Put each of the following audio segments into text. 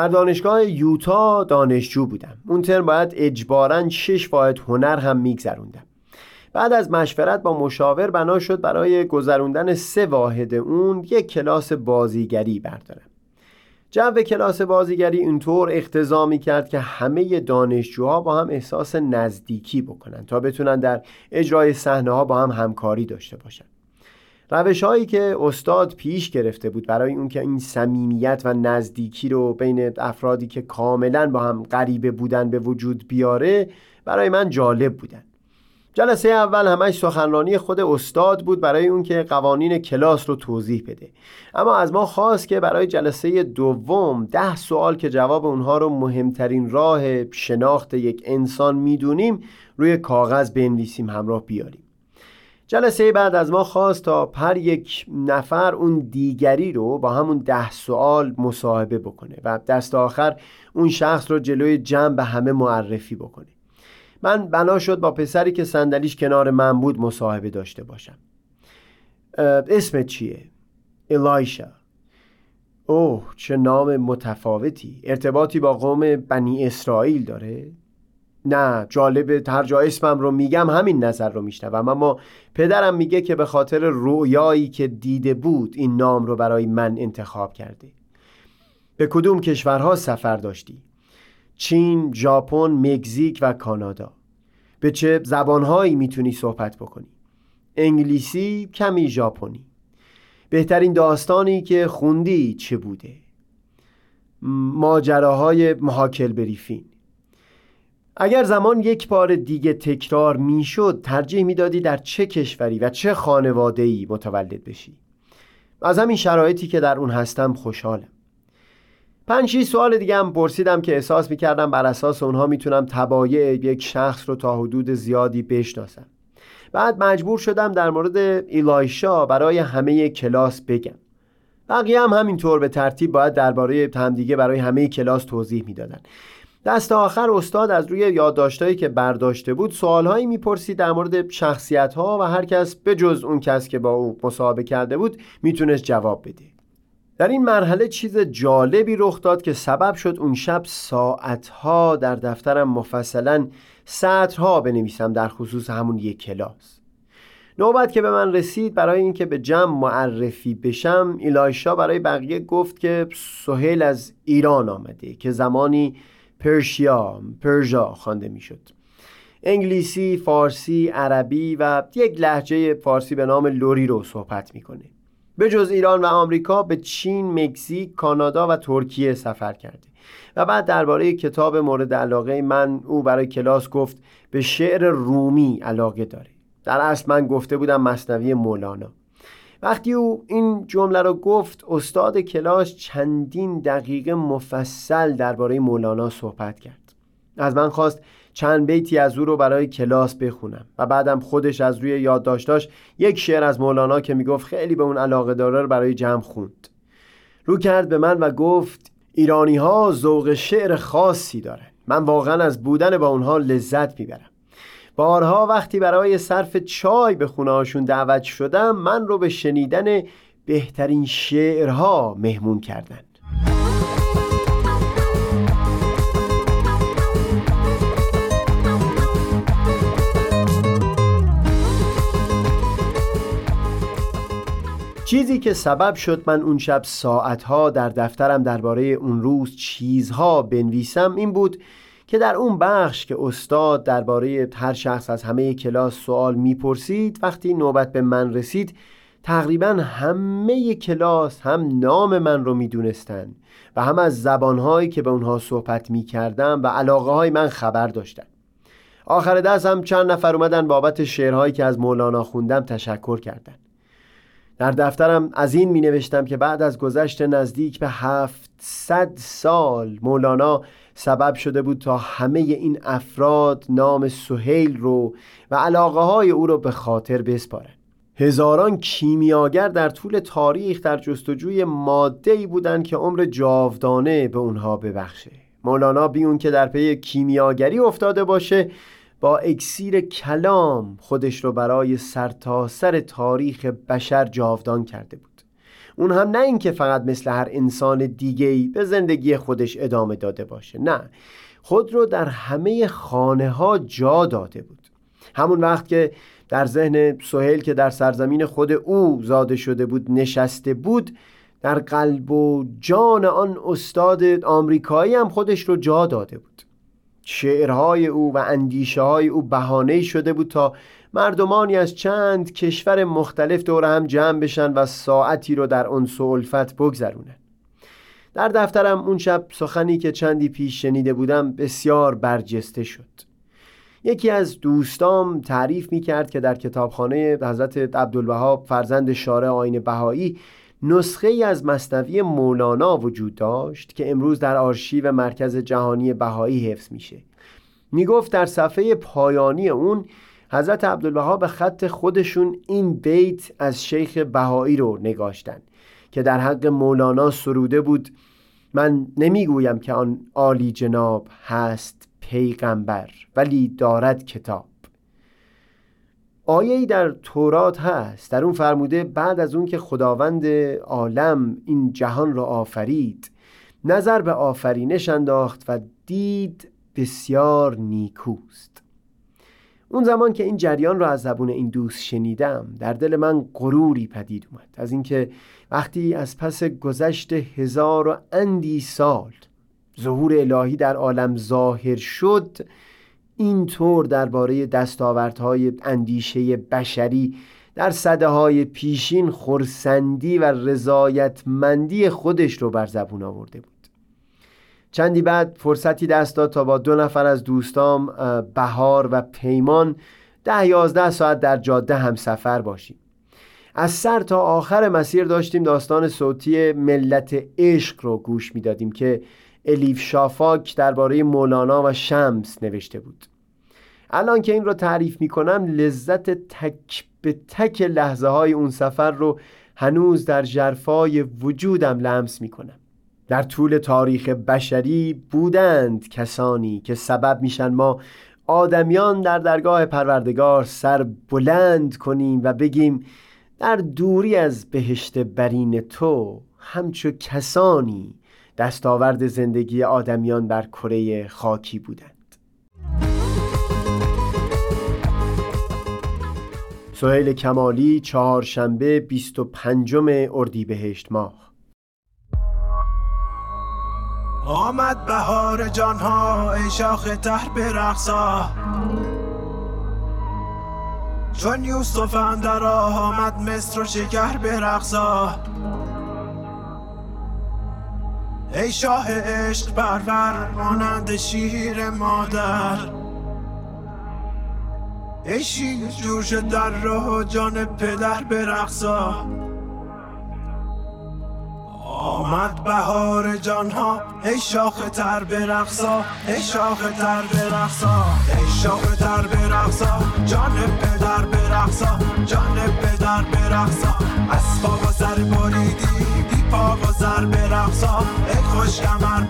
در دانشگاه یوتا دانشجو بودم. اون ترم باید اجباراً شش واحد هنر هم میگذروندم. بعد از مشورت با مشاور بنا شد برای گذروندن سه واحد اون یک کلاس بازیگری بردارم. جو کلاس بازیگری اینطور اقتضا می کرد که همه دانشجوها با هم احساس نزدیکی بکنن تا بتونن در اجرای صحنه ها با هم همکاری داشته باشن. روش هایی که استاد پیش گرفته بود برای اون که این صمیمیت و نزدیکی رو بین افرادی که کاملا با هم غریبه بودن به وجود بیاره برای من جالب بودن. جلسه اول همش سخنرانی خود استاد بود برای اون که قوانین کلاس رو توضیح بده. اما از ما خواست که برای جلسه دوم ده سوال که جواب اونها رو مهمترین راه شناخت یک انسان می‌دونیم روی کاغذ بنویسیم همراه بیاریم. جلسه بعد از ما خواست تا پر یک نفر اون دیگری رو با همون ده سوال مصاحبه بکنه و دست آخر اون شخص رو جلوی جمع به همه معرفی بکنه من بنا شد با پسری که صندلیش کنار من بود مصاحبه داشته باشم اسمت چیه؟ الایشا اوه چه نام متفاوتی ارتباطی با قوم بنی اسرائیل داره؟ نه جالبه هر جا اسمم رو میگم همین نظر رو میشنوم اما پدرم میگه که به خاطر رویایی که دیده بود این نام رو برای من انتخاب کرده به کدوم کشورها سفر داشتی؟ چین، ژاپن، مکزیک و کانادا به چه زبانهایی می‌تونی صحبت بکنی؟ انگلیسی، کمی ژاپنی بهترین داستانی که خوندی چه بوده؟ ماجراهای محاکل بریفین اگر زمان یک بار دیگه تکرار می‌شد ترجیح می‌دادی در چه کشوری و چه خانواده متولد بشی. از همین شرایطی که در اون هستم خوشحالم. پنج سوال دیگه هم پرسیدم که احساس می‌کردم بر اساس اونها می‌تونم تبایع یک شخص رو تا حدود زیادی بشناسم. بعد مجبور شدم در مورد ایلایشا برای همه کلاس بگم. بقیه هم همینطور به ترتیب باید درباره همدیگه برای همه کلاس توضیح می‌دادن. دست آخر استاد از روی یادداشتهایی که برداشته بود سوالهایی می‌پرسید در مورد شخصیت ها و هر کس به جز اون کس که با او مصاحبه کرده بود می‌تونست جواب بده. در این مرحله چیز جالبی رخ داد که سبب شد اون شب ساعتها در دفترم مفصلا سطرها بنویسم در خصوص همون یک کلاس. نوبت که به من رسید برای اینکه به جمع معرفی بشم ایلایشا برای بقیه گفت که سهیل از ایران آمده که زمانی پرشیا پرژا خوانده می‌شد. انگلیسی، فارسی، عربی و یک لحجه فارسی به نام لوری رو صحبت می‌کنه. به جز ایران و آمریکا به چین، مکزیک، کانادا و ترکیه سفر کرده. و بعد درباره کتاب مورد علاقه من او برای کلاس گفت به شعر رومی علاقه داره. در اصل من گفته بودم مصنوی مولانا. وقتی او این جمله رو گفت استاد کلاس چندین دقیقه مفصل درباره مولانا صحبت کرد. از من خواست چند بیتی از او رو برای کلاس بخونم و بعدم خودش از روی یادداشتاش یک شعر از مولانا که می‌گفت خیلی به اون علاقه داره رو برای جمع خوند. رو کرد به من و گفت ایرانی ها ذوق شعر خاصی دارن. من واقعا از بودن با اونها لذت می‌برم. بارها وقتی برای صرف چای به خونه دعوت شدم من رو به شنیدن بهترین شعرها مهمون کردند چیزی که سبب شد من اون شب ساعتها در دفترم درباره اون روز چیزها بنویسم این بود که در اون بخش که استاد درباره هر شخص از همه کلاس سوال می‌پرسید وقتی نوبت به من رسید تقریبا همه کلاس هم نام من رو می‌دونستن و هم از زبانهایی که به اونها صحبت می‌کردم و علاقه های من خبر داشتن. آخر دست هم چند نفر اومدن بابت شعرهایی که از مولانا خوندم تشکر کردن. در دفترم از این می نوشتم که بعد از گذشت نزدیک به هفتصد سال مولانا سبب شده بود تا همه این افراد نام سهیل رو و علاقه های او رو به خاطر بسپارن. هزاران کیمیاگر در طول تاریخ در جستجوی ماده ای بودند که عمر جاودانه به اونها ببخشه. مولانا بی اون که در پی کیمیاگری افتاده باشه با اکسیر کلام خودش رو برای سرتاسر سر تاریخ بشر جاودان کرده بود. اون هم نه اینکه فقط مثل هر انسان دیگه‌ای به زندگی خودش ادامه داده باشه نه. خود رو در همه خانه ها جا داده بود. همون وقت که در ذهن سهیل که در سرزمین خود او زاده شده بود نشسته بود در قلب و جان آن استاد آمریکایی هم خودش رو جا داده بود. شعرهای او و اندیشه های او بهانه شده بود تا مردمانی از چند کشور مختلف دور هم جمع بشن و ساعتی رو در و الفت بگذرونن. در دفترم اون شب سخنی که چندی پیش شنیده بودم بسیار برجسته شد. یکی از دوستام تعریف می کرد که در کتابخانه حضرت عبدالوهاب فرزند شارع آین بهایی نسخه ای از مصنوی مولانا وجود داشت که امروز در آرشیو مرکز جهانی بهایی حفظ میشه. می‌گفت در صفحه پایانی اون حضرت عبدالوهاب به خط خودشون این بیت از شیخ بهایی رو نگاشتن که در حق مولانا سروده بود. من نمی‌گویم که آن عالی جناب هست پیغمبر ولی دارد کتاب. آیه در تورات هست. در اون فرموده بعد از اون که خداوند عالم این جهان را آفرید نظر به آفرینش انداخت و دید بسیار نیکوست. اون زمان که این جریان را از زبون این دوست شنیدم در دل من غروری پدید اومد. از اینکه وقتی از پس گذشت هزار و اندی سال ظهور الهی در عالم ظاهر شد اینطور درباره دستاوردهای اندیشه بشری در صده های پیشین خورسندی و رضایتمندی خودش رو بر زبون آورده بود. چندی بعد فرصتی دست داد تا با دو نفر از دوستام بهار و پیمان ده یازده ساعت در جاده هم سفر باشیم. از سر تا آخر مسیر داشتیم داستان صوتی ملت عشق رو گوش می‌دادیم که الیف شافاک درباره مولانا و شمس نوشته بود. الان که این رو تعریف می کنم لذت تک به تک لحظه های اون سفر رو هنوز در جرفای وجودم لمس می کنم در طول تاریخ بشری بودند کسانی که سبب میشن ما آدمیان در درگاه پروردگار سر بلند کنیم و بگیم در دوری از بهشت برین تو همچو کسانی دستاورد زندگی آدمیان بر کره خاکی بودند. سهیل کمالی چهارشنبه 25 اردیبهشت ماه. آمد بهار جانها ای شاخ تر برقصا. چون یوسف اندر آمد مصر و شکر برقصا. ای شاه عشق پرور مانند شیر مادر. ای شیر جوش در راه جان پدر برقصا آمد بهار جانها ای شاخ تر برقصا ای شاخ تر برقصا ای شاخ تر برقصا جان پدر برقصا جان پدر برقصا از و سر بریدی بی پا و سر برقصا ای خوش کمر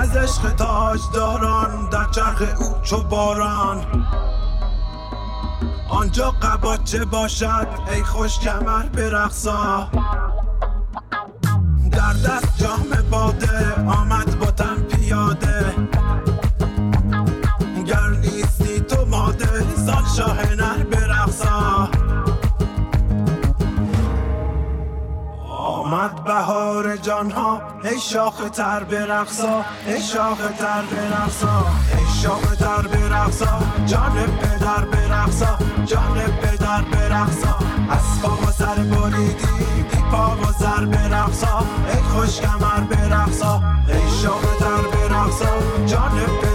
برقصا داران در چرخ او چو باران. آنجا قباچه باشد؟ ای خوش کمر برقصا. در دست جام باده آمد با تن پیاده. گر نیستی تو ماده سال شاه بهار جانها ای شاخ تر برقصا ای شاخ تر برقصا ای شاخ تر برقصا جان پدر برقصا جان پدر برقصا از پا و سر بریدی پا و سر برقصا ای خوش کمر برقصا ای شاخ تر برقصا جان